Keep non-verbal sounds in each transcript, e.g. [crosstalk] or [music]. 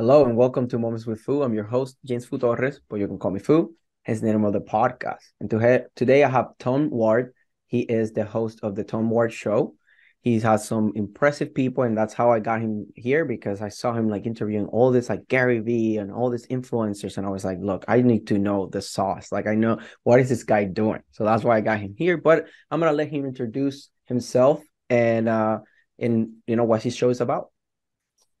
Hello and welcome to Moments with Foo. I'm your host, James Foo Torres, but you can call me Foo. His name of the podcast. And to today I have Tom Ward. He is the host of the Tom Ward Show. He has some impressive people, and that's how I got him here because I saw him like interviewing all this like Gary Vee and all these influencers, and I was like, look, I need to know the sauce. Like I know what is this guy doing. So that's why I got him here. But I'm gonna let him introduce himself and uh and you know what his show is about.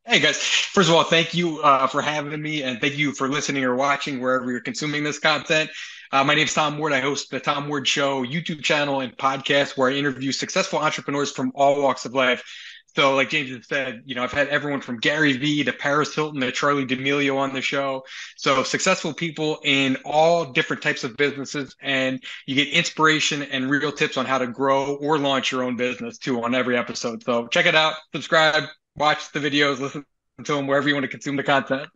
Hey guys, first of all, thank you uh, for having me and thank you for listening or watching wherever you're consuming this content. Uh, my name is Tom Ward. I host the Tom Ward Show YouTube channel and podcast where I interview successful entrepreneurs from all walks of life. So, like James said, you know, I've had everyone from Gary Vee to Paris Hilton to Charli D'Amelio on the show. So, successful people in all different types of businesses, and you get inspiration and real tips on how to grow or launch your own business too on every episode. So, check it out, subscribe, watch the videos, listen to them wherever you want to consume the content.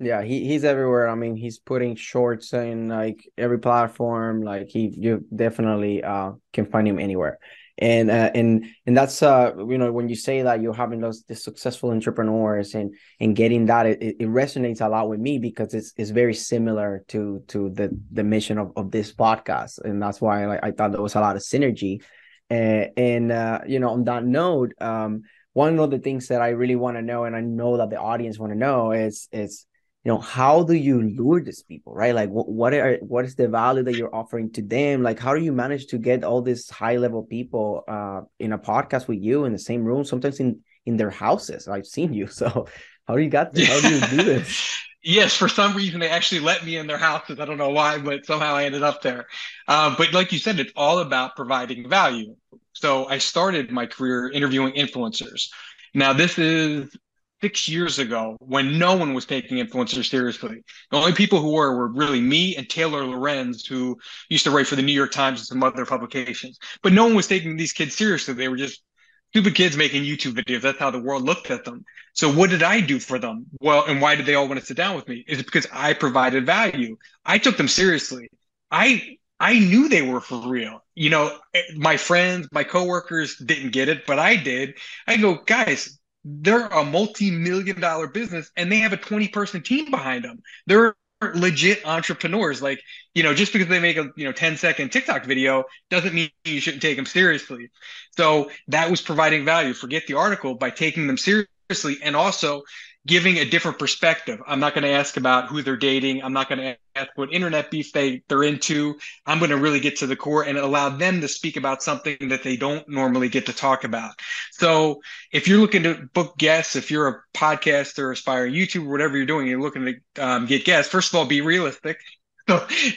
Yeah, he, he's everywhere. I mean, he's putting shorts in like every platform. Like he, you definitely uh can find him anywhere. And uh, and and that's uh you know when you say that you're having those successful entrepreneurs and and getting that it, it resonates a lot with me because it's it's very similar to to the the mission of, of this podcast and that's why like, I thought there was a lot of synergy and and uh, you know on that note um one of the things that I really want to know, and I know that the audience want to know, is is you know how do you lure these people, right? Like what what are what is the value that you're offering to them? Like how do you manage to get all these high level people uh, in a podcast with you in the same room, sometimes in in their houses? I've seen you, [laughs] so how do you got this? How do you do this? [laughs] yes, for some reason they actually let me in their houses. I don't know why, but somehow I ended up there. Uh, but like you said, it's all about providing value. So I started my career interviewing influencers. Now, this is six years ago when no one was taking influencers seriously. The only people who were were really me and Taylor Lorenz, who used to write for the New York Times and some other publications. But no one was taking these kids seriously. They were just stupid kids making YouTube videos. That's how the world looked at them. So what did I do for them? Well, and why did they all want to sit down with me? Is it because I provided value? I took them seriously. I I knew they were for real. You know, eh, my friends, my coworkers didn't get it, but I did. I go, guys, they're a multi-million dollar business and they have a 20 person team behind them. They're legit entrepreneurs. Like, you know, just because they make a, you know, 10 second TikTok video doesn't mean you shouldn't take them seriously. So that was providing value. Forget the article by taking them seriously and also giving a different perspective. I'm not going to ask about who they're dating. I'm not going to ask what internet beef they, they're into. I'm going to really get to the core and allow them to speak about something that they don't normally get to talk about. So if you're looking to book guests, if you're a podcaster, aspiring YouTuber, whatever you're doing, you're looking to um, get guests, first of all, be realistic. [laughs]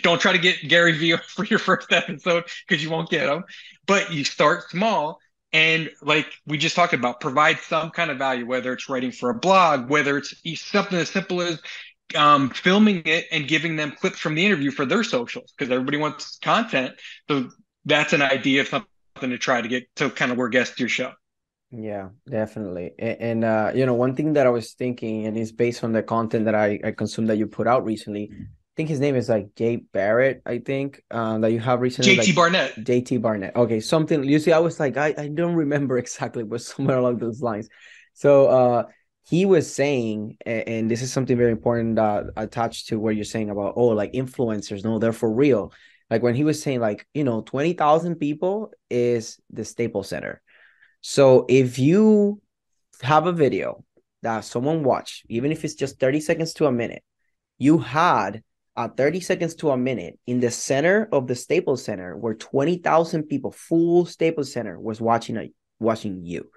Don't try to get Gary Vee [laughs] for your first episode because you won't get them. But you start small and like we just talked about provide some kind of value whether it's writing for a blog whether it's something as simple as um, filming it and giving them clips from the interview for their socials because everybody wants content. So that's an idea of something to try to get to kind of where guests your show. Yeah definitely. And, and uh, you know one thing that i was thinking and it's based on the content that i, I consumed that you put out recently I think his name is like Jay Barrett, I think, uh, that you have recently. JT like, Barnett. JT Barnett. Okay, something. You see, I was like, I, I don't remember [laughs] exactly, but somewhere along those lines. So uh, he was saying, and this is something very important uh, attached to what you're saying about, oh, like influencers, no, they're for real. Like when he was saying, like, you know, 20,000 people is the Staples Center. So if you have a video that someone watched, even if it's just 30 seconds to a minute, you had at 30 seconds to a minute in the center of the Staples Center where 20,000 people, full Staples Center was watching a, watching you.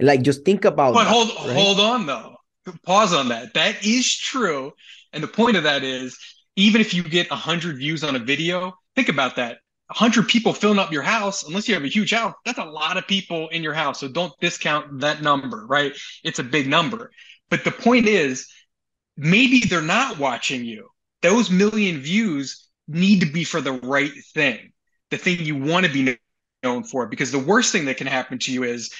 Like just think about But that, hold right? hold on though. Pause on that. That is true. And the point of that is even if you get 100 views on a video, think about that. 100 people filling up your house, unless you have a huge house, that's a lot of people in your house. So don't discount that number, right? It's a big number. But the point is, maybe they're not watching you. Those million views need to be for the right thing, the thing you want to be known for. Because the worst thing that can happen to you is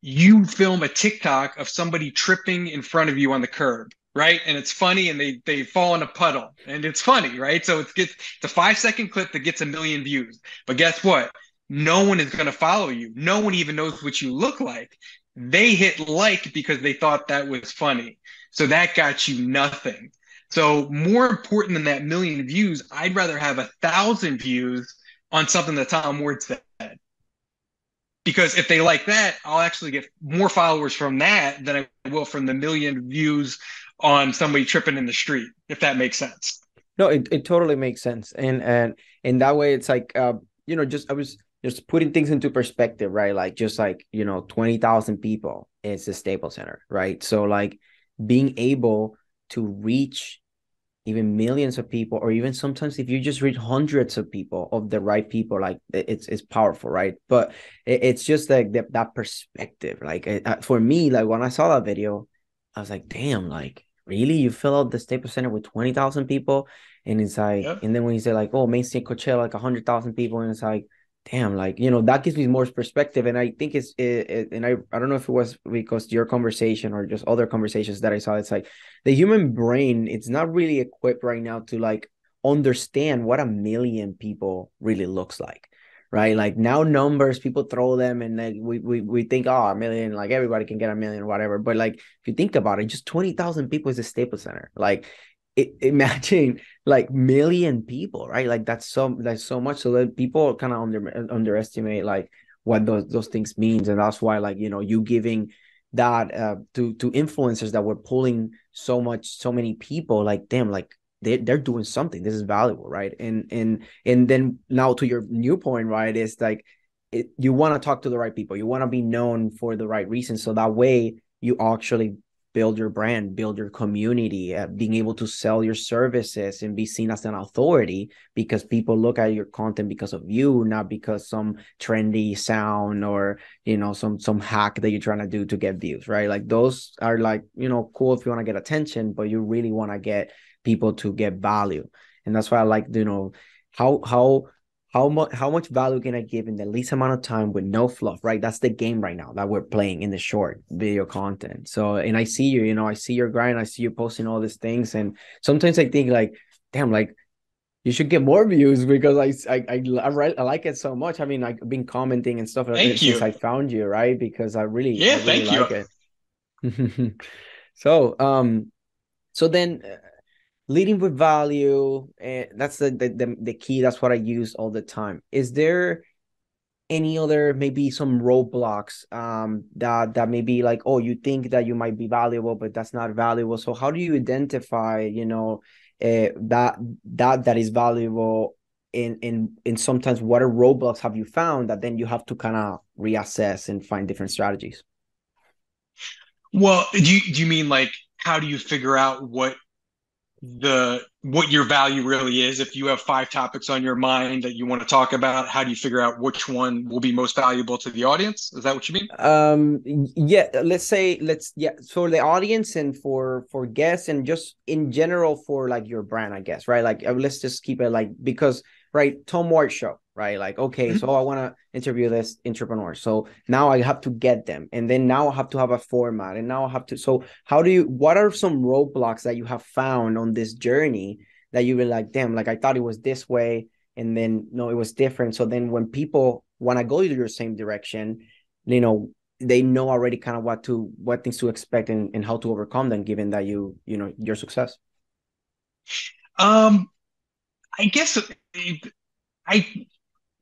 you film a TikTok of somebody tripping in front of you on the curb right? And it's funny, and they they fall in a puddle, and it's funny, right? So it gets it's a five second clip that gets a million views. But guess what? No one is going to follow you. No one even knows what you look like. They hit like because they thought that was funny. So that got you nothing. So more important than that million views, I'd rather have a thousand views on something that Tom Ward said. Because if they like that, I'll actually get more followers from that than I will from the million views on somebody tripping in the street, if that makes sense. No, it, it totally makes sense. And and in that way it's like uh, you know, just I was just putting things into perspective, right? Like just like, you know, 20,000 people is the Staples Center, right? So like being able to reach even millions of people or even sometimes if you just reach hundreds of people of the right people like it's it's powerful right? But it, it's just like the, that perspective like it, uh, for me like when i saw that video i was like damn like really? You fill out the Staples Center with 20,000 people? And it's like yep. and then when you say like oh main stage Coachella like 100,000 people and it's like damn like you know that gives me more perspective and I think it's it, it, and I I don't know if it was because your conversation or just other conversations that I saw it's like the human brain it's not really equipped right now to like understand what a million people really looks like right? Like now numbers, people throw them and like we we we think, oh, a million, like everybody can get a million, whatever. But like if you think about it, just 20,000 people is a staple Center. Like it, imagine like million people, right? Like that's so that's so much. So that people kind of under underestimate like what those those things means. And that's why like, you know, you giving that uh to to influencers that were pulling so much so many people like them like they, they're doing something this is valuable right and and and then now to your new point right is like it, you want to talk to the right people you want to be known for the right reasons so that way you actually build your brand build your community uh, being able to sell your services and be seen as an authority because people look at your content because of you not because some trendy sound or you know some some hack that you're trying to do to get views right? Like those are like you know cool if you want to get attention but you really want to get people to get value. And that's why i like you know how how how much how much value can i give in the least amount of time with no fluff right that's the game right now that we're playing in the short video content so and i see you you know i see your grind i see you posting all these things and sometimes i think like damn like you should get more views because I I I, I, like it so much. I mean, I've been commenting and stuff thank since I found you, right? Because I really yeah, I really thank like you. it. [laughs] so um, so then uh, leading with value and that's the, the, the key that's what i use all the time. Is there any other maybe some roadblocks um that that maybe like oh you think that you might be valuable but that's not valuable. So how do you identify you know uh, that that that is valuable in in in sometimes what are roadblocks have you found that then you have to kind of reassess and find different strategies? Well do you, do you mean like how do you figure out what the what your value really is. If you have five topics on your mind that you want to talk about how do you figure out which one will be most valuable to the audience? Is that what you mean? Um yeah let's say let's yeah for the audience and for for guests and just in general for like your brand i guess right? Like uh, let's just keep it like because right tom ward show right? Like, okay, mm-hmm. so I want to interview this entrepreneur. So now I have to get them. And then now I have to have a format. And now I have to. So, how do you, what are some roadblocks that you have found on this journey that you were like, damn, like I thought it was this way. And then, no, it was different. So then when people want to go to your same direction, you know, they know already kind of what to, what things to expect and, and how to overcome them, given that you, you know, your success. Um, I guess I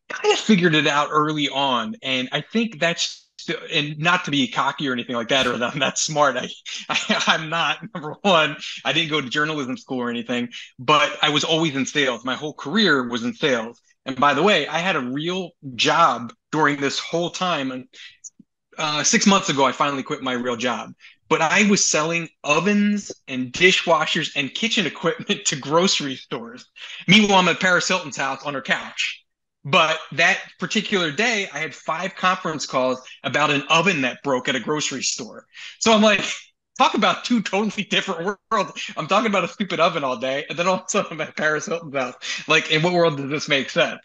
kind of figured it out early on, and I think that's and not to be cocky or anything like that, or that I'm not smart. I, [laughs] I I'm not. Number one, I didn't go to journalism school or anything, but I was always in sales. My whole career was in sales. And by the way, I had a real job during this whole time. And uh, six months ago, I finally quit my real job. But I was selling ovens and dishwashers and kitchen equipment to grocery stores. Meanwhile, I'm at Paris Hilton's house on her couch But that particular day, I had five conference calls about an oven that broke at a grocery store. So I'm like, talk about two totally different [laughs] worlds. I'm talking about a stupid oven all day, and then all of a sudden I'm at Paris Hilton's house. Like, in what world does this make sense?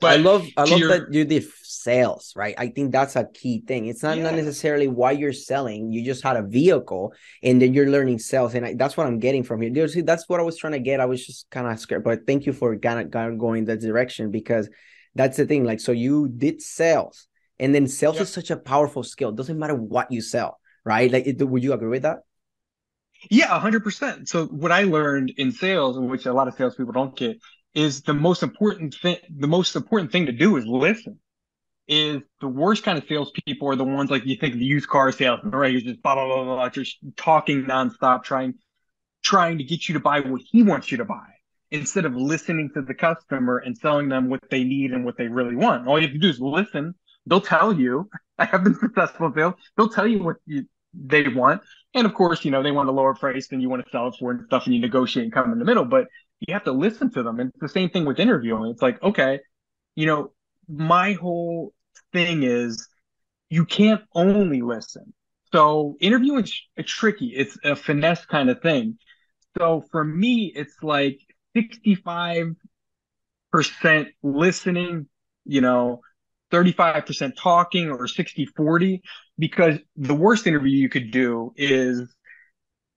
But I love I love your... that you did sales, right? I think that's a key thing. It's not, yeah. not necessarily why you're selling. You just had a vehicle and then you're learning sales. And I, that's what I'm getting from here. See, that's what I was trying to get. I was just kind of scared, but thank you for kind of, kind of going that direction because that's the thing. Like, so you did sales and then sales is such a powerful skill. It doesn't matter what you sell, right? Like, it, would you agree with that? Yeah, hundred percent. So what I learned in sales, which a lot of salespeople don't get, is the most important thing. The most important thing to do is listen. Is the worst kind of salespeople are the ones like you think the used car salesman, right? He's just blah blah blah blah, just talking nonstop, trying trying to get you to buy what he wants you to buy instead of listening to the customer and selling them what they need and what they really want. All you have to do is listen. They'll tell you. [laughs] I have been successful in sales. They'll tell you what you, they want. And of course, you know, they want a lower price than you want to sell it for and stuff, and you negotiate and come in the middle. But you have to listen to them. And it's the same thing with interviewing. It's like, okay, you know, my whole thing is you can't only listen. So interviewing is uh, tricky. It's a finesse kind of thing. So for me, it's like 65% listening, you know, 35% talking or 60 40 because the worst interview you could do is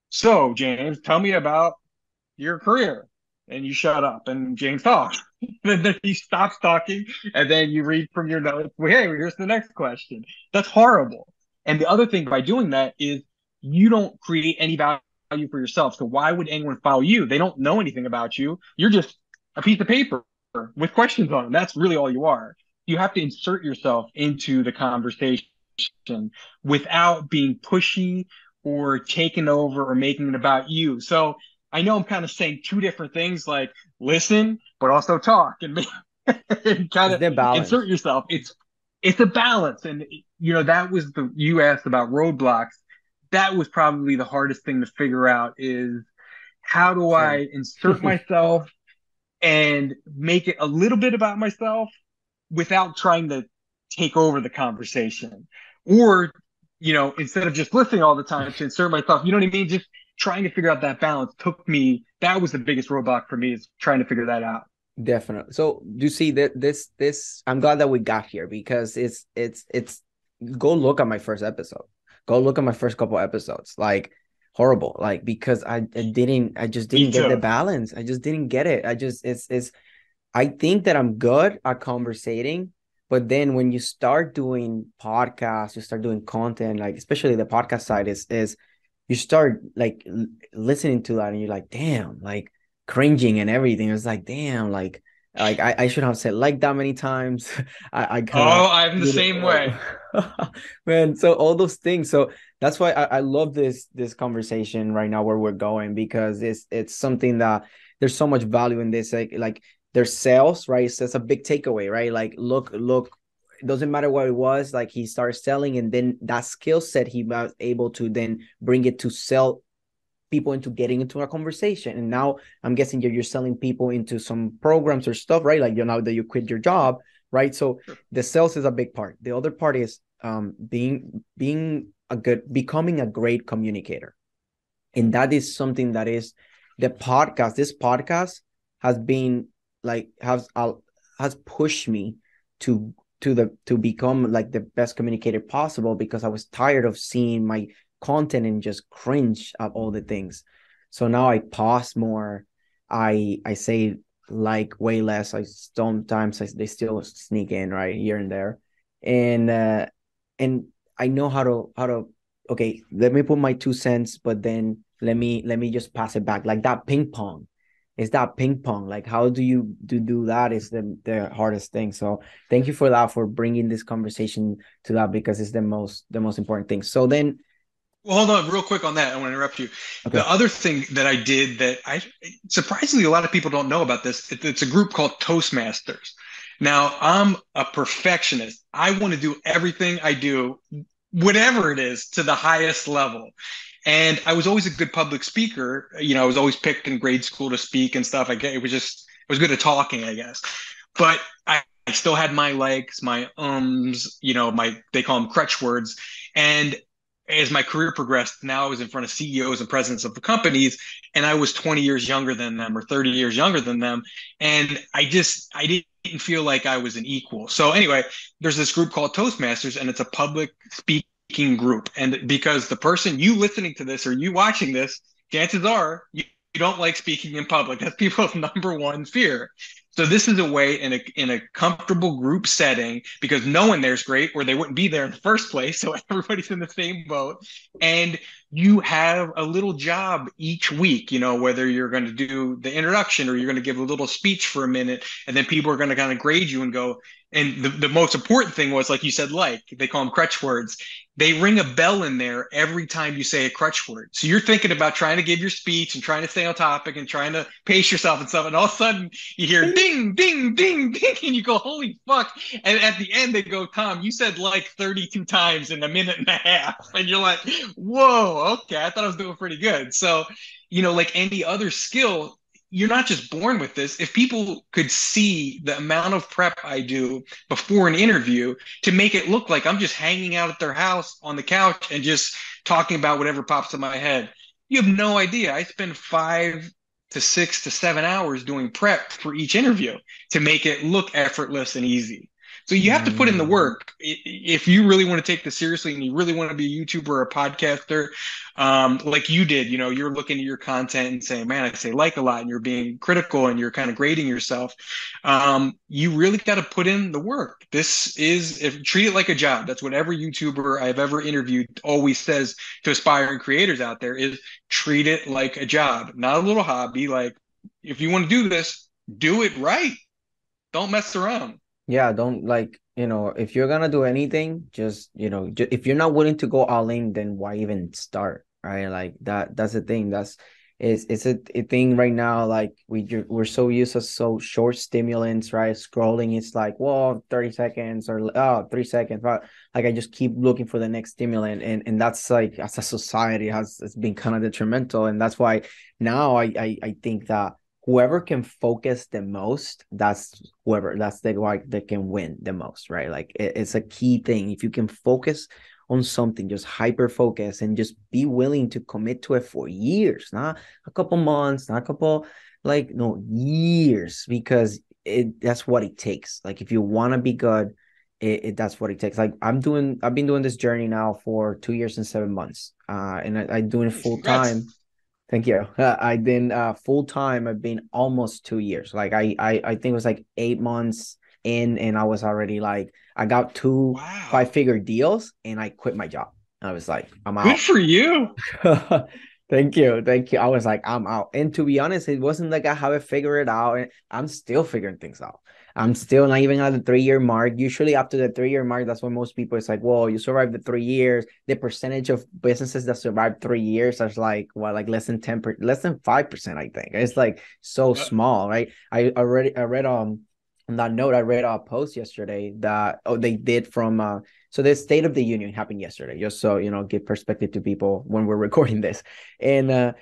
so james tell me about your career and you shut up and James talks. [laughs] and then he stops talking and then you read from your notes, hey, here's the next question. That's horrible. And the other thing by doing that is you don't create any value for yourself. So why would anyone follow you? They don't know anything about you. You're just a piece of paper with questions on them. That's really all you are. You have to insert yourself into the conversation without being pushy or taken over or making it about you. So I know I'm kind of saying two different things, like listen, but also talk and, [laughs] and kind of insert yourself. It's it's a balance, and you know that was the you asked about roadblocks. That was probably the hardest thing to figure out is how do I insert [laughs] myself and make it a little bit about myself without trying to take over the conversation, or you know instead of just listening all the time to insert myself. You know what I mean? Just trying to figure out that balance took me that was the biggest roadblock for me is trying to figure that out. Definitely. So do you see that this this i'm glad that we got here because it's it's it's go look at my first episode. Go look at my first couple episodes. Like horrible. Like because i, I didn't i just didn't get the balance. I just didn't get it. I just it's it's i think that i'm good at conversating but then when you start doing podcasts you start doing content like especially the podcast side is is you start like listening to that and you're like, damn, like cringing and everything. It's like, damn, like like I, I should have said like that many times. [laughs] I, I oh, I'm the same know. way, [laughs] man. So all those things. So that's why I, I love this this conversation right now where we're going because it's it's something that there's so much value in this. Like like there's sales, right? So that's a big takeaway, right? Like look look it doesn't matter what it was like he started selling and then that skill set he was able to then bring it to sell people into getting into a conversation. And now i'm guessing you're, you're selling people into some programs or stuff right? Like you know that you quit your job right? So the sales is a big part. The other part is um being being a good becoming a great communicator. And that is something that is the podcast this podcast has been like has uh, has pushed me to to the to become like the best communicator possible because I was tired of seeing my content and just cringe at all the things. So now I pause more. I I say like way less. I sometimes I, they still sneak in right here and there, and uh, and I know how to how to okay. Let me put my two cents, but then let me let me just pass it back like that ping pong is that ping pong like how do you do do that is the the hardest thing. So thank you for that for bringing this conversation to that because it's the most the most important thing. So then well hold on real quick on that i want to interrupt you. Okay. the other thing that i did that i surprisingly a lot of people don't know about this it, it's a group called toastmasters. Now i'm a perfectionist. I want to do everything i do whatever it is to the highest level and I was always a good public speaker. You know, I was always picked in grade school to speak and stuff. I get it was just I was good at talking, I guess. But I I still had my likes, my ums, you know, my they call them crutch words. And as my career progressed, now I was in front of CEOs and presidents of the companies, and I was 20 years younger than them or 30 years younger than them. And I just I didn't feel like I was an equal. So anyway, there's this group called Toastmasters, and it's a public speaking group. And because the person you listening to this or you watching this, chances are you, you don't like speaking in public. That's people's [laughs] number one fear. So this is a way in a in a comfortable group setting because no one there's great or they wouldn't be there in the first place. [laughs] So everybody's in the same boat. And you have a little job each week, you know, whether you're going to do the introduction or you're going to give a little speech for a minute, and then people are going to kind of grade you and go. And the, the most important thing was, like you said, like they call them crutch words. They ring a bell in there every time you say a crutch word. So you're thinking about trying to give your speech and trying to stay on topic and trying to pace yourself and stuff. And all of a sudden you hear mm-hmm. ding, ding, ding, [laughs] ding, and you go, holy fuck. And at the end, they go, Tom, you said like 32 times in a minute and a half. [laughs] And you're like, whoa, okay, I thought I was doing pretty good. So, you know, like any other skill, you're not just born with this. If people could see the amount of prep I do before an interview to make it look like I'm just hanging out at their house on the couch and just talking about whatever pops in my head, you have no idea. I spend five to six to seven hours doing prep for each interview to make it look effortless and easy. So you have to put in the mm. work if you really want to take this seriously and you really want to be a YouTuber or a podcaster, um, like you did. You know, you're looking at your content and saying, "Man, I say like a lot," and you're being critical and you're kind of grading yourself. Um, you really got to put in the work. This is if treat it like a job. That's what every YouTuber I've ever interviewed always says to aspiring creators out there: is treat it like a job, not a little hobby. Like if you want to do this, do it right. Don't mess around yeah don't like you know if you're gonna do anything just you know ju- if you're not willing to go all in then why even start right? Like that that's the thing that's it's it's a, a thing right now like we we're so used to so short stimulants right? Scrolling it's like well 30 seconds or oh three seconds but like i just keep looking for the next stimulant and and that's like as a society has it's been kind of detrimental and that's why now i i, I think that whoever can focus the most that's whoever that's the like that can win the most right? Like it, it's a key thing. If you can focus on something just hyper focus and just be willing to commit to it for years not a couple months not a couple like no years because it that's what it takes. Like if you want to be good it, it, that's what it takes. Like i'm doing i've been doing this journey now for two years and seven months uh and I, i'm doing it full time Thank you. Uh, I've been uh, full time. I've been almost two years. Like I, I, I think it was like eight months in, and I was already like, I got two wow. five figure deals, and I quit my job. I was like, I'm out. Good for you. [laughs] thank you, thank you. I was like, I'm out. And to be honest, it wasn't like I have it figured out. And I'm still figuring things out. I'm still not even at the three year mark. Usually, after the three year mark, that's when most people it's like, "Whoa, you survived the three years." The percentage of businesses that survive three years is like what, like less than ten per, less than five percent. I think it's like so small, right? I already I read um on that note, I read a post yesterday that oh they did from uh so the State of the Union happened yesterday, just so you know, give perspective to people when we're [laughs] recording this, and uh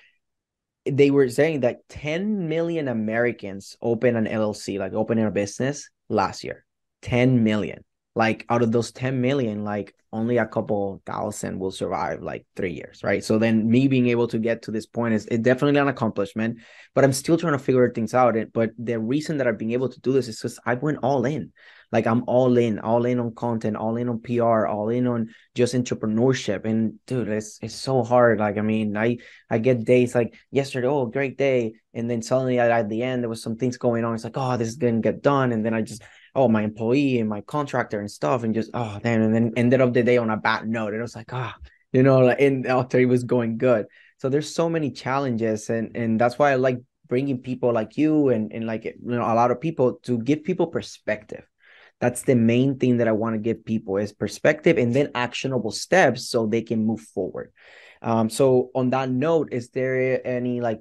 they were saying that 10 million Americans open an LLC, like opening a business last year. 10 million. Like out of those 10 million, like only a couple thousand will survive like three years, right? So then me being able to get to this point is it definitely an accomplishment, but I'm still trying to figure things out. But the reason that I've been able to do this is because I went all in. Like I'm all in, all in on content, all in on PR, all in on just entrepreneurship. And dude, it's it's so hard. Like I mean, I I get days like yesterday, oh great day, and then suddenly at, at the end there was some things going on. It's like oh this is gonna get done, and then I just oh my employee and my contractor and stuff, and just oh damn, and then ended up the day on a bad note. It was like ah. Oh, you know, like and after it was going good. So there's so many challenges, and and that's why I like bringing people like you and and like you know a lot of people to give people perspective that's the main thing that i want to give people is perspective and then actionable steps so they can move forward um, so on that note is there any like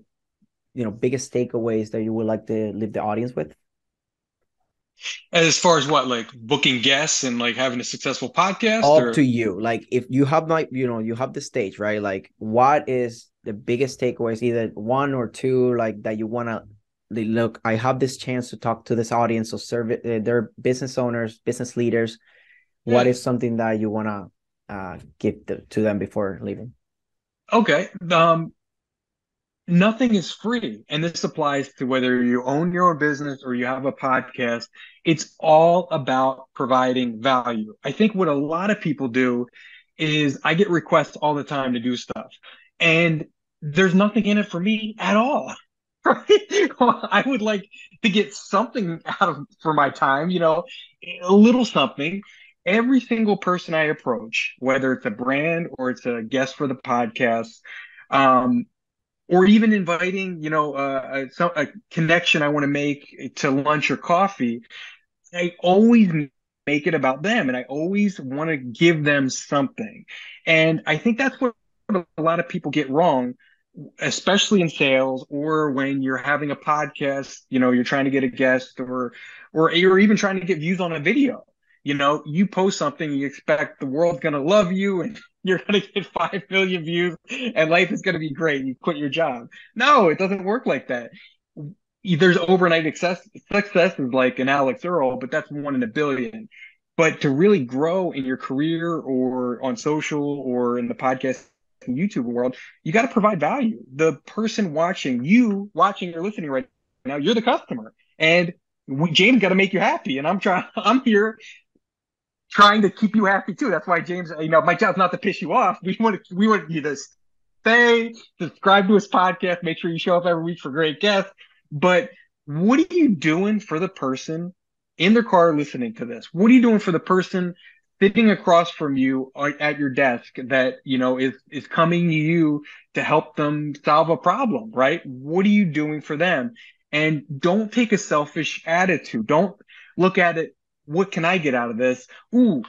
you know biggest takeaways that you would like to leave the audience with as far as what like booking guests and like having a successful podcast up or? to you like if you have like you know you have the stage right like what is the biggest takeaways either one or two like that you want to they look i have this chance to talk to this audience of serve uh, their business owners business leaders yeah. what is something that you want to uh, give the, to them before leaving okay um nothing is free. And this applies to whether you own your own business or you have a podcast. It's all about providing value. I think what a lot of people do is i get requests all the time to do stuff. And there's nothing in it for me at all. [laughs] I would like to get something out of for my time you know a little something. Every single person i approach whether it's a brand or it's a guest for the podcast um, or even inviting, you know, uh, a, a connection I want to make to lunch or coffee, I always make it about them and I always want to give them something. And I think that's what a lot of people get wrong, especially in sales or when you're having a podcast, you know, you're trying to get a guest or, or you're even trying to get views on a video. You know, you post something, you expect the world's going to love you [laughs] and you're going to get 5 million views and life is going to be great. You quit your job. No, it doesn't work like that. There's overnight success. Success is like an Alix Earle, but that's one in a billion. But to really grow in your career or on social or in the podcast and YouTube world, you got to provide value. The person watching, you watching or listening right now, you're the customer. And we, James got to make you happy. And I'm trying, [laughs] I'm here trying to keep you happy too. That's why James, you know, my job's not to piss you off. We want to, we want you to stay, subscribe to his podcast, make sure you show up every week for great guests. But what are you doing for the person in their car listening to this? What are you doing for the person sitting across from you at your desk that you know is is coming to you to help them solve a problem right what are you doing for them and don't take a selfish attitude don't look at it what can I get out of this? Ooh,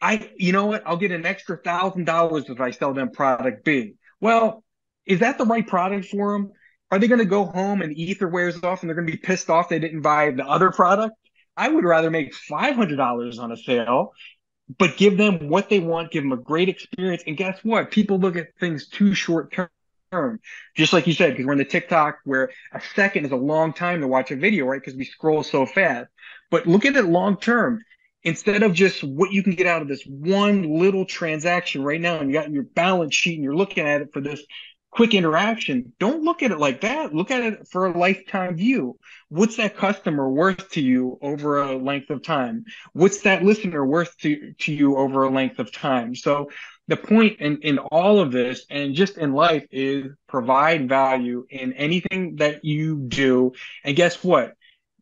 I, you know what? I'll get an extra thousand dollars if I sell them product B. Well, is that the right product for them? Are they going to go home and ether wears off and they're going to be pissed off they didn't buy the other product? I would rather make $500 on a sale, but give them what they want, give them a great experience. And guess what? People look at things too short term. Just like you said, because we're in the TikTok where a second is a long time to watch a video, right? Because we scroll so fast. But look at it long term. Instead of just what you can get out of this one little transaction right now, and you got your balance sheet and you're looking at it for this quick interaction, don't look at it like that. Look at it for a lifetime view. What's that customer worth to you over a length of time? What's that listener worth to, to you over a length of time? So the point in, in all of this and just in life is provide value in anything that you do. And guess what?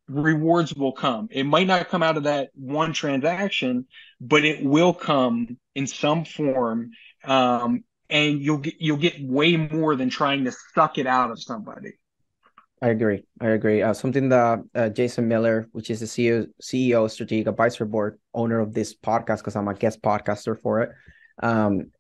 Rewards will come. It might not come out of that one transaction, but it will come in some form. Um, and you'll get you'll get way more than trying to suck it out of somebody. I agree. I agree. Uh, something that uh, Jason Miller, which is the CEO, CEO Strategic Advisory Board, owner of this podcast, because I'm a guest podcaster for it, um,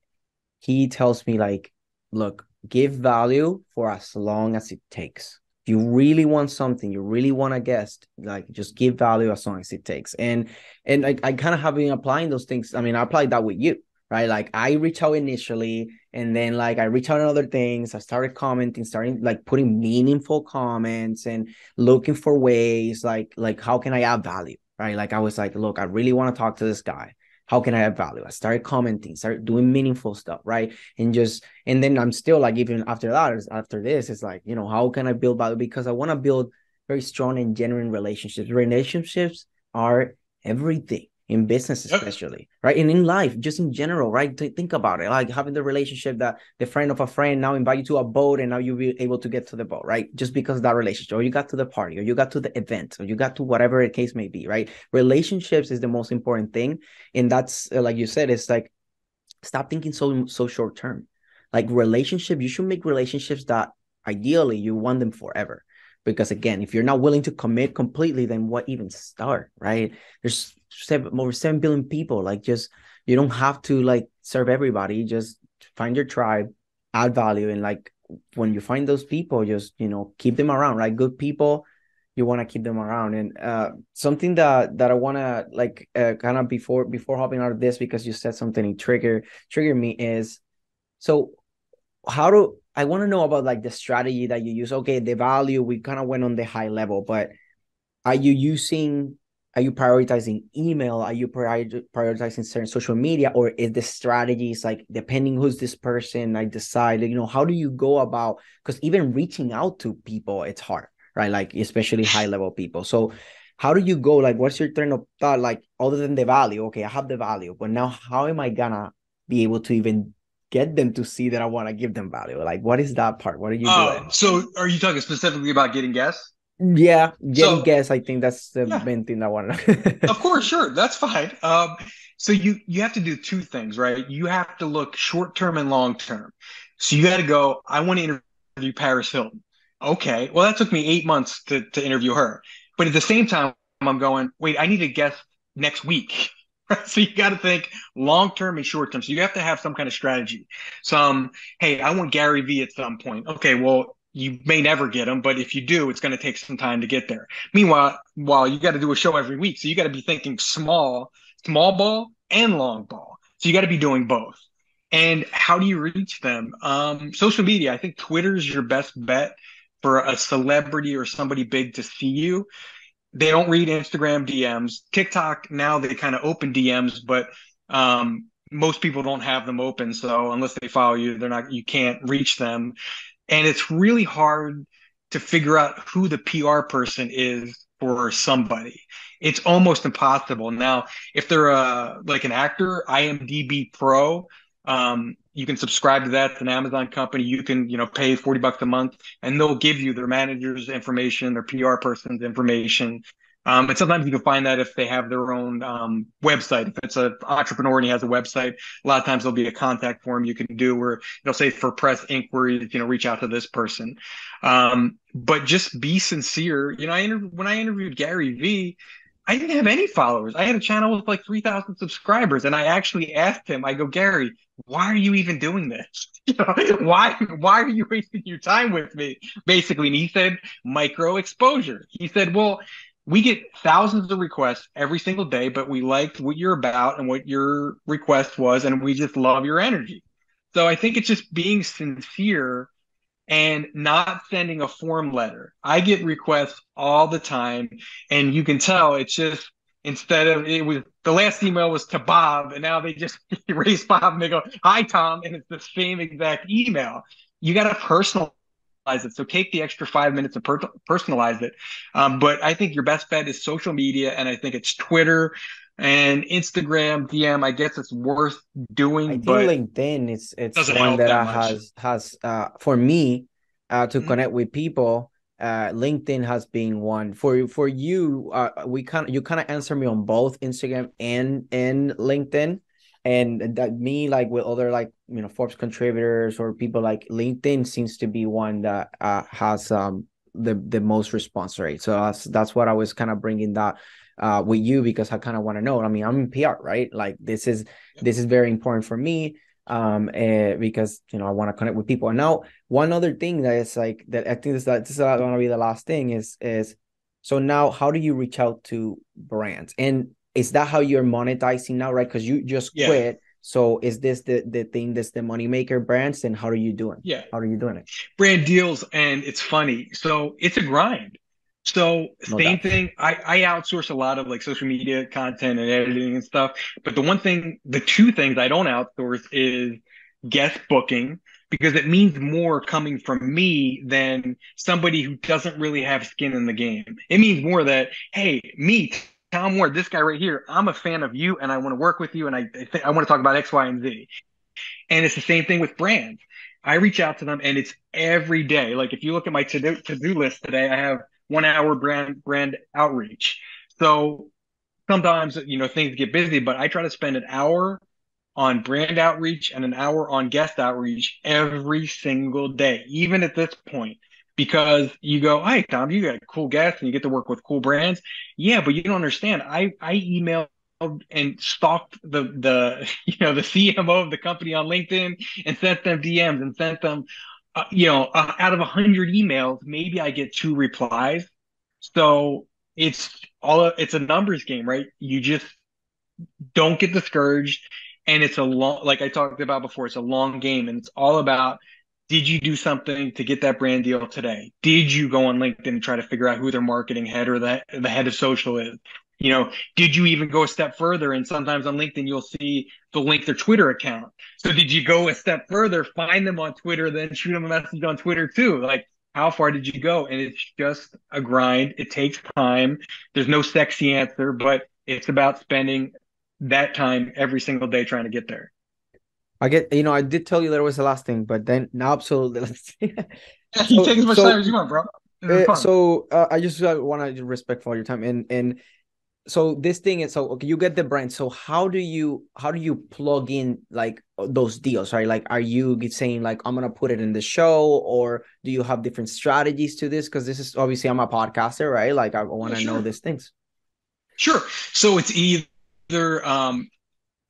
he tells me like, look, give value for as long as it takes you really want something, you really want a guest, like just give value as long as it takes. And and like I kind of have been applying those things. I mean, I applied that with you, right? Like I reach out initially, and then like I reach out on other things. I started commenting, starting like putting meaningful comments and looking for ways, like like how can I add value, right? Like I was like, look, I really want to talk to this guy how can I add value? I started commenting, started doing meaningful stuff, right? And just and then I'm still like even after that, after this, it's like, you know, how can I build value? Because I want to build very strong and genuine relationships. Relationships are everything in business especially right? And in life just in general right? Think about it like having the relationship that the friend of a friend now invite you to a boat and now you'll be able to get to the boat right? Just because of that relationship or you got to the party or you got to the event or you got to whatever the case may be right? Relationships is the most important thing and that's uh, like you said it's like stop thinking so so short term like relationship you should make relationships that ideally you want them forever because again if you're not willing to commit completely then what even start right there's seven over seven billion people. Like just you don't have to like serve everybody. Just find your tribe, add value, and like when you find those people, just you know keep them around. Right, good people. You want to keep them around, and uh, something that that I want to like uh, kind of before before hopping out of this because you said something trigger trigger me is so how do I want to know about like the strategy that you use? Okay, the value we kind of went on the high level, but are you using are you prioritizing email? Are you prioritizing certain social media or is the strategies like depending who's this person i decide you know how do you go about because even reaching out to people it's hard right? Like especially high level people. So how do you go like what's your train of thought like other than the value? Okay i have the value but now how am i gonna be able to even get them to see that i want to give them value like what is that part what are you uh, doing so are you talking specifically about getting guests yeah, getting so, guests. I think that's the yeah. main thing I want to. [laughs] of course, sure, that's fine. Um, so you you have to do two things, right? You have to look short term and long term. So you got to go. I want to interview Paris Hilton. Okay, well that took me eight months to to interview her, but at the same time, I'm going. Wait, I need a guest next week. [laughs] so you got to think long term and short term. So you have to have some kind of strategy. Some, hey, I want Gary Vee at some point. Okay, well, you may never get him, but if you do, it's going to take some time to get there. Meanwhile, while you got to do a show every week, so you got to be thinking small, small ball and long ball. So you got to be doing both. And how do you reach them? Um, social media. I think Twitter is your best bet for a celebrity or somebody big to see you. They don't read Instagram DMs. TikTok now they kind of open DMs, but um, most people don't have them open. So unless they follow you, they're not. You can't reach them and it's really hard to figure out who the PR person is for somebody. It's almost impossible. Now, if they're a like an actor, IMDb Pro, um, you can subscribe to that. It's an Amazon company. You can, you know, pay 40 bucks a month and they'll give you their manager's information, their PR person's information, um, and sometimes you can find that if they have their own um, website. If it's an entrepreneur and he has a website, a lot of times there'll be a contact form you can do where it'll say for press inquiries, you know, reach out to this person. Um, but just be sincere. You know, I inter- when I interviewed Gary Vee, I didn't have any followers. I had a channel with like 3,000 subscribers. And I actually asked him, I go, Gary, why are you even doing this? [laughs] Why, why are you wasting your time with me? Basically. And he said, micro exposure. He said, well, we get thousands of requests every single day, but we liked what you're about and what your request was, and we just love your energy. So I think it's just being sincere and not sending a form letter. I get requests all the time, and you can tell it's just instead of it was the last email was to Bob, and now they just [laughs] erase Bob and they go, Hi Tom, and it's the same exact email. You got to personalize it. So take the extra five minutes to per- personalize it. Um, but I think your best bet is social media, and I think it's Twitter and Instagram DM. I guess it's worth doing. I but LinkedIn it's it's one that, that has has uh, for me uh, to mm-hmm. connect with people. Uh, LinkedIn has been one. For for you. Uh, we kind you kind of answer me on both Instagram and and LinkedIn. And that me like with other like you know forbes contributors or people like linkedin seems to be one that uh, has um the the most response rate. So that's that's what i was kind of bringing that uh with you because i kind of want to know. I mean i'm in pr right? Like this is this is very important for me um uh, because you know i want to connect with people. And now one other thing that is like that i think this, this is going to be the last thing is is so now how do you reach out to brands? And is that how you're monetizing now right? Because you just yeah. quit. So is this the the thing that's the moneymaker brands? And how are you doing? Yeah. How are you doing it? Brand deals and it's funny. So it's a grind so no same doubt. thing I, I outsource a lot of like social media content and editing and stuff but the one thing the two things i don't outsource is guest booking because it means more coming from me than somebody who doesn't really have skin in the game. It means more that, hey, me, Tom Ward, this guy right here, I'm a fan of you and I want to work with you and I I, I want to talk about X, Y, and Z. And it's the same thing with brands. I reach out to them and it's every day. Like if you look at my to-do, to-do list today, I have one hour brand brand outreach. So sometimes you know things get busy, but I try to spend an hour on brand outreach and an hour on guest outreach every single day, even at this point because you go, hey Tom, you got a cool guests and you get to work with cool brands. Yeah, but you don't understand. I I emailed and stalked the the [laughs] you know the CMO of the company on LinkedIn and sent them DMs and sent them uh, you know uh, out of a hundred emails, maybe I get two replies. So it's all it's a numbers game, right? You just don't get discouraged, and it's a long like I talked about before. It's a long game, and it's all about did you do something to get that brand deal today? Did you go on LinkedIn and try to figure out who their marketing head or the, the head of social is? You know, did you even go a step further? And sometimes on LinkedIn, you'll see the link their Twitter account. So did you go a step further, find them on Twitter, then shoot them a message on Twitter too? Like, how far did you go? And it's just a grind. It takes time. There's no sexy answer, but it's about spending that time every single day trying to get there. I get, you know, I did tell you there was the last thing, but then now absolutely. so, [laughs] you take as much so, time as you want, bro. Uh, so uh, I just uh, want to respect for your time and and so this thing is so okay you get the brand. So how do you how do you plug in like those deals right? Like are you saying like i'm gonna put it in the show or do you have different strategies to this? Because this is obviously i'm a podcaster right? Like i want to yeah, sure. know these things. Sure. So it's either um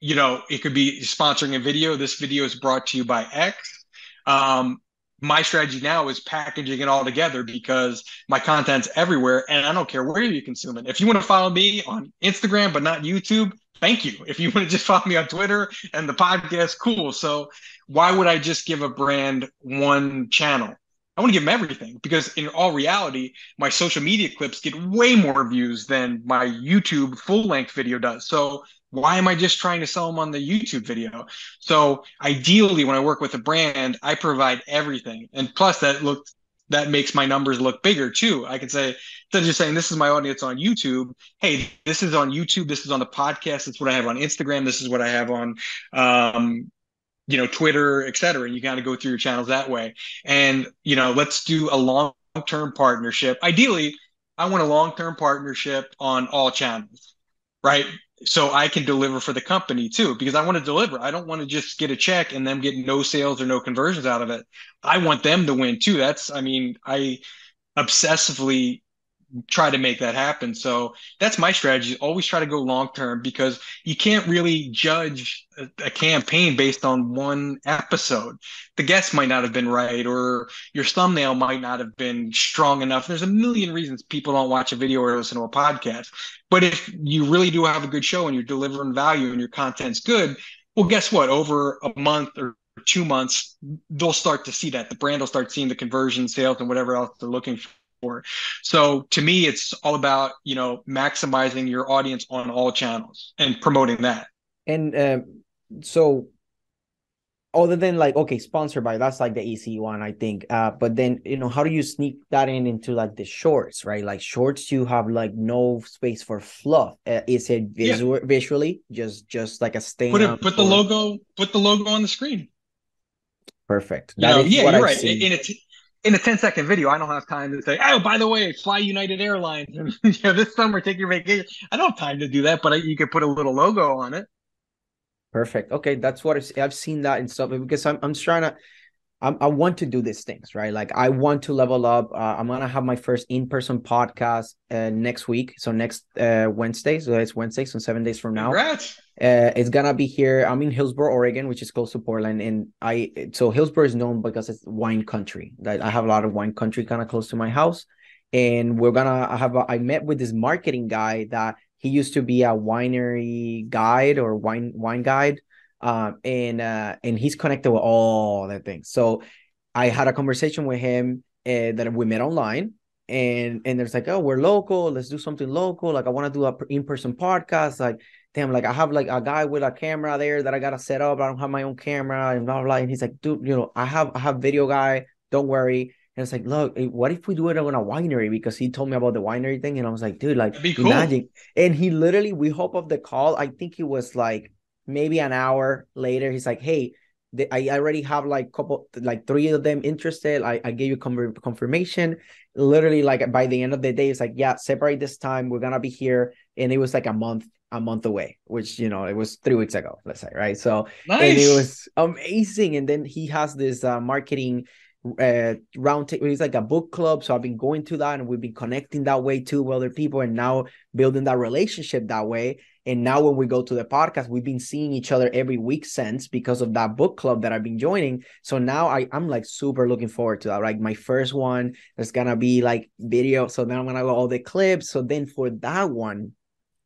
you know it could be sponsoring a video. This video is brought to you by x. Um my strategy now is packaging it all together because my content's everywhere and I don't care where you consume it. If you want to follow me on Instagram but not YouTube, thank you. If you want to just [laughs] follow me on Twitter and the podcast, cool. So why would I just give a brand one channel? I want to give them everything because in all reality, my social media clips get way more views than my YouTube full length video does. So why am I just trying to sell them on the YouTube video? So ideally, when I work with a brand, I provide everything. And plus that looks that makes my numbers look bigger too. I can say, instead of just saying this is my audience on YouTube, hey, this is on YouTube, this is on the podcast, this is what I have on Instagram, this is what I have on um, you know, Twitter, et cetera. And you got to go through your channels that way. And, you know, let's do a long-term partnership. Ideally, I want a long-term partnership on all channels, right? so I can deliver for the company too, because I want to deliver. I don't want to just get a check and them get no sales or no conversions out of it. I want them to win too. That's, I mean, I obsessively try to make that happen. So that's my strategy. Always try to go long term because you can't really judge a, a, campaign based on one episode. The guest might not have been right, or your thumbnail might not have been strong enough. There's a million reasons people don't watch a video or listen to a podcast. But if you really do have a good show and you're delivering value and your content's good, well, guess what? Over a month or two months, they'll start to see that. The brand will start seeing the conversion, sales, and whatever else they're looking for for. So to me, it's all about you know maximizing your audience on all channels and promoting that. And uh, so, other than like okay, sponsored by that's like the easy one, I think. Uh, but then you know, how do you sneak that in into like the shorts, right? Like shorts, you have like no space for fluff. Uh, is it visual yeah. visually just just like a stain? Put it, put the logo, put the logo on the screen. Perfect. That know, yeah, you're I've right. In, in a t- in a 10 second video, I don't have time to say, oh, by the way, fly United Airlines and [laughs] you know, this summer take your vacation. I don't have time to do that, but I, you could put a little logo on it. Perfect. Okay, that's what I've, seen that and stuff because I'm I'm trying to. I'm, I want to do these things, right? Like I want to level up. Uh, I'm gonna have my first in-person podcast uh, next week, so next uh, Wednesday. So it's Wednesday, so seven days from now. Congrats. Uh, it's gonna be here. I'm in Hillsboro, Oregon, which is close to Portland, and I so Hillsboro is known because it's wine country. That I have a lot of wine country kind of close to my house, and we're gonna I have a, I met with this marketing guy that he used to be a winery guide or wine wine guide, um, and uh, and he's connected with all the things. So I had a conversation with him uh, that we met online, and and there's like, oh, we're local. Let's do something local. Like I want to do a in person podcast. Like damn, like I have like a guy with a camera there that I gotta set up. I don't have my own camera and blah blah. blah. And he's like, dude, you know, I have I have video guy. Don't worry. And it's like, look, eh, what if we do it on a winery? Because he told me about the winery thing, and I was like, dude, like cool. imagine. And he literally, we hop off the call. I think it was like maybe an hour later. He's like, hey, the, I already have like couple, like three of them interested. I, I gave you com- confirmation. Literally, like by the end of the day, it's like, yeah, separate this time. We're gonna be here. And it was like a month a month away, which you know it was three weeks ago, let's say, right? So nice. and it was amazing. And then he has this uh, marketing uh round table it's like a book club so i've been going to that and we've been connecting that way too with other people and now building that relationship that way and now when we go to the podcast we've been seeing each other every week since because of that book club that i've been joining so now I, i'm like super looking forward to that like my first one there's gonna be like video so then i'm gonna go all the clips so then for that one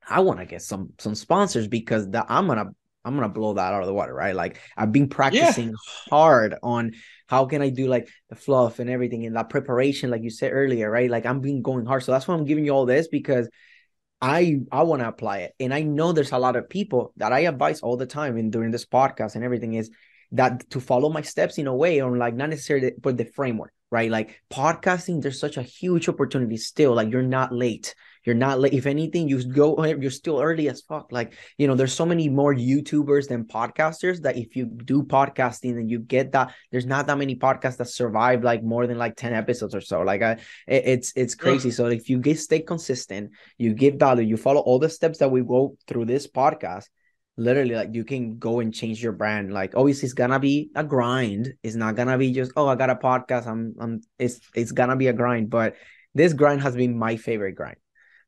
I want to get some some sponsors because the, I'm gonna I'm gonna blow that out of the water, right? Like I've been practicing yeah. hard on how can I do like the fluff and everything and that preparation, like you said earlier, right? Like I'm been going hard. So that's why I'm giving you all this because I I want to apply it. And I know there's a lot of people that I advise all the time and during this podcast and everything is that to follow my steps in a way or like not necessarily but the framework right? Like podcasting there's such a huge opportunity still like you're not late. You're not late. If anything you go [laughs] you're still early as fuck. Like you know there's so many more youtubers than podcasters that if you do podcasting and you get that there's not that many podcasts that survive like more than like 10 episodes or so. Like I, it's it's crazy. So if you get stay consistent you give value you follow all the steps that we go through this podcast literally like you can go and change your brand. Like obviously it's gonna be a grind. It's not gonna be just oh i got a podcast. I'm i'm it's it's gonna be a grind. But this grind has been my favorite grind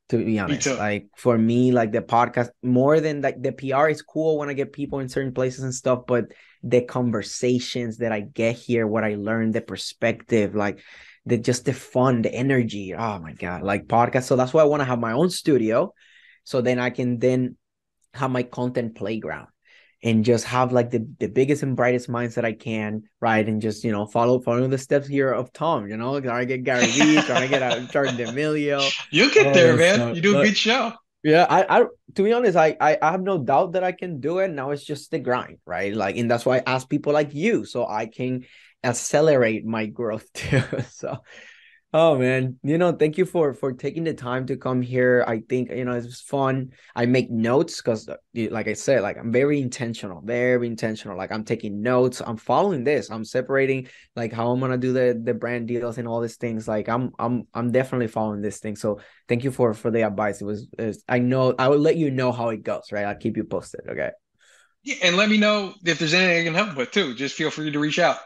to be honest. like for me like the podcast more than like the pr is cool when i get people in certain places and stuff but the conversations that i get here what i learned the perspective like the just the fun the energy. Oh my god like podcast. So that's why i want to have my own studio so then i can then have my content playground and just have like the, the biggest and brightest minds that I can, right? And just you know follow following the steps here of Tom. You know, trying to get Gary Vee, trying to get a Jordan D'Amelio. [laughs] You get there, oh, man. you do a good show. Yeah, I, I to be honest, I, I I have no doubt that I can do it. Now it's just the grind, right? Like, and that's why I ask people like you, so I can accelerate my growth [laughs] too. so Oh man, you know, thank you for for taking the time to come here. I think you know it was fun. I make notes because, uh, like I said, like I'm very intentional, very intentional. Like I'm taking notes. I'm following this. I'm separating like how I'm gonna do the the brand deals and all these things. Like I'm I'm I'm definitely following this thing. So thank you for for the advice. It was, it was I know I will let you know how it goes. Right, I'll keep you posted. Okay. Yeah, and let me know if there's anything I can help with too. Just feel free to reach out.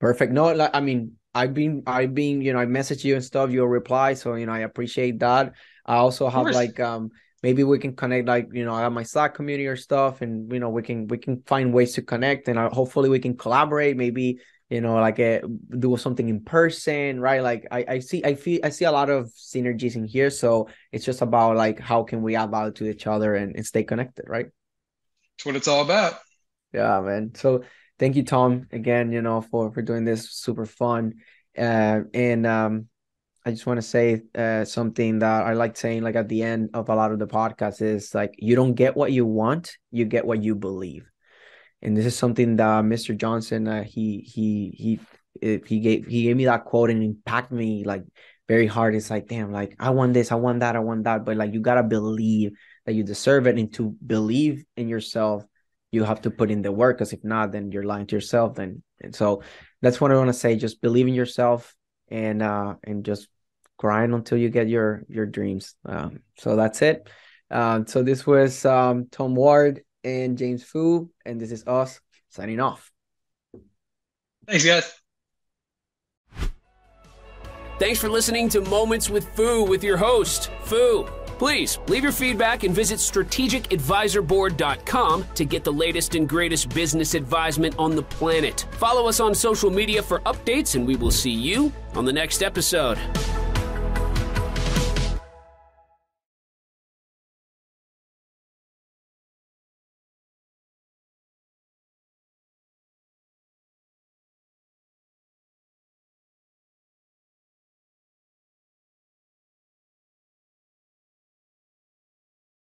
Perfect. No, like I mean, I've been I've been you know I message you and stuff your reply so you know I appreciate that. I also have like um maybe we can connect like you know I have my Slack community or stuff and you know we can we can find ways to connect and I, hopefully we can collaborate maybe you know like a, uh, do something in person right like I I see I feel I see a lot of synergies in here so it's just about like how can we add value to each other and, and stay connected right. That's what it's all about. Yeah, man. So thank you, Tom, again, you know, for for doing this super fun. Uh, and um, I just want to say uh, something that I like saying, like at the end of a lot of the podcasts, is like you don't get what you want, you get what you believe. And this is something that Mr. Johnson, uh, he he he he gave he gave me that quote and impacted me like very hard. It's like, damn, like I want this, I want that, I want that, but like you gotta believe that you deserve it, and to believe in yourself you have to put in the work because if not then you're lying to yourself. Then and so that's what i want to say just believe in yourself and uh and just grind until you get your your dreams. Um so that's it. Um so this was um tom ward and james Foo and this is us signing off. Thanks guys. Thanks for listening to moments with Foo with your host Foo Please leave your feedback and visit strategicadvisorboard.com to get the latest and greatest business advisement on the planet. Follow us on social media for updates, and we will see you on the next episode.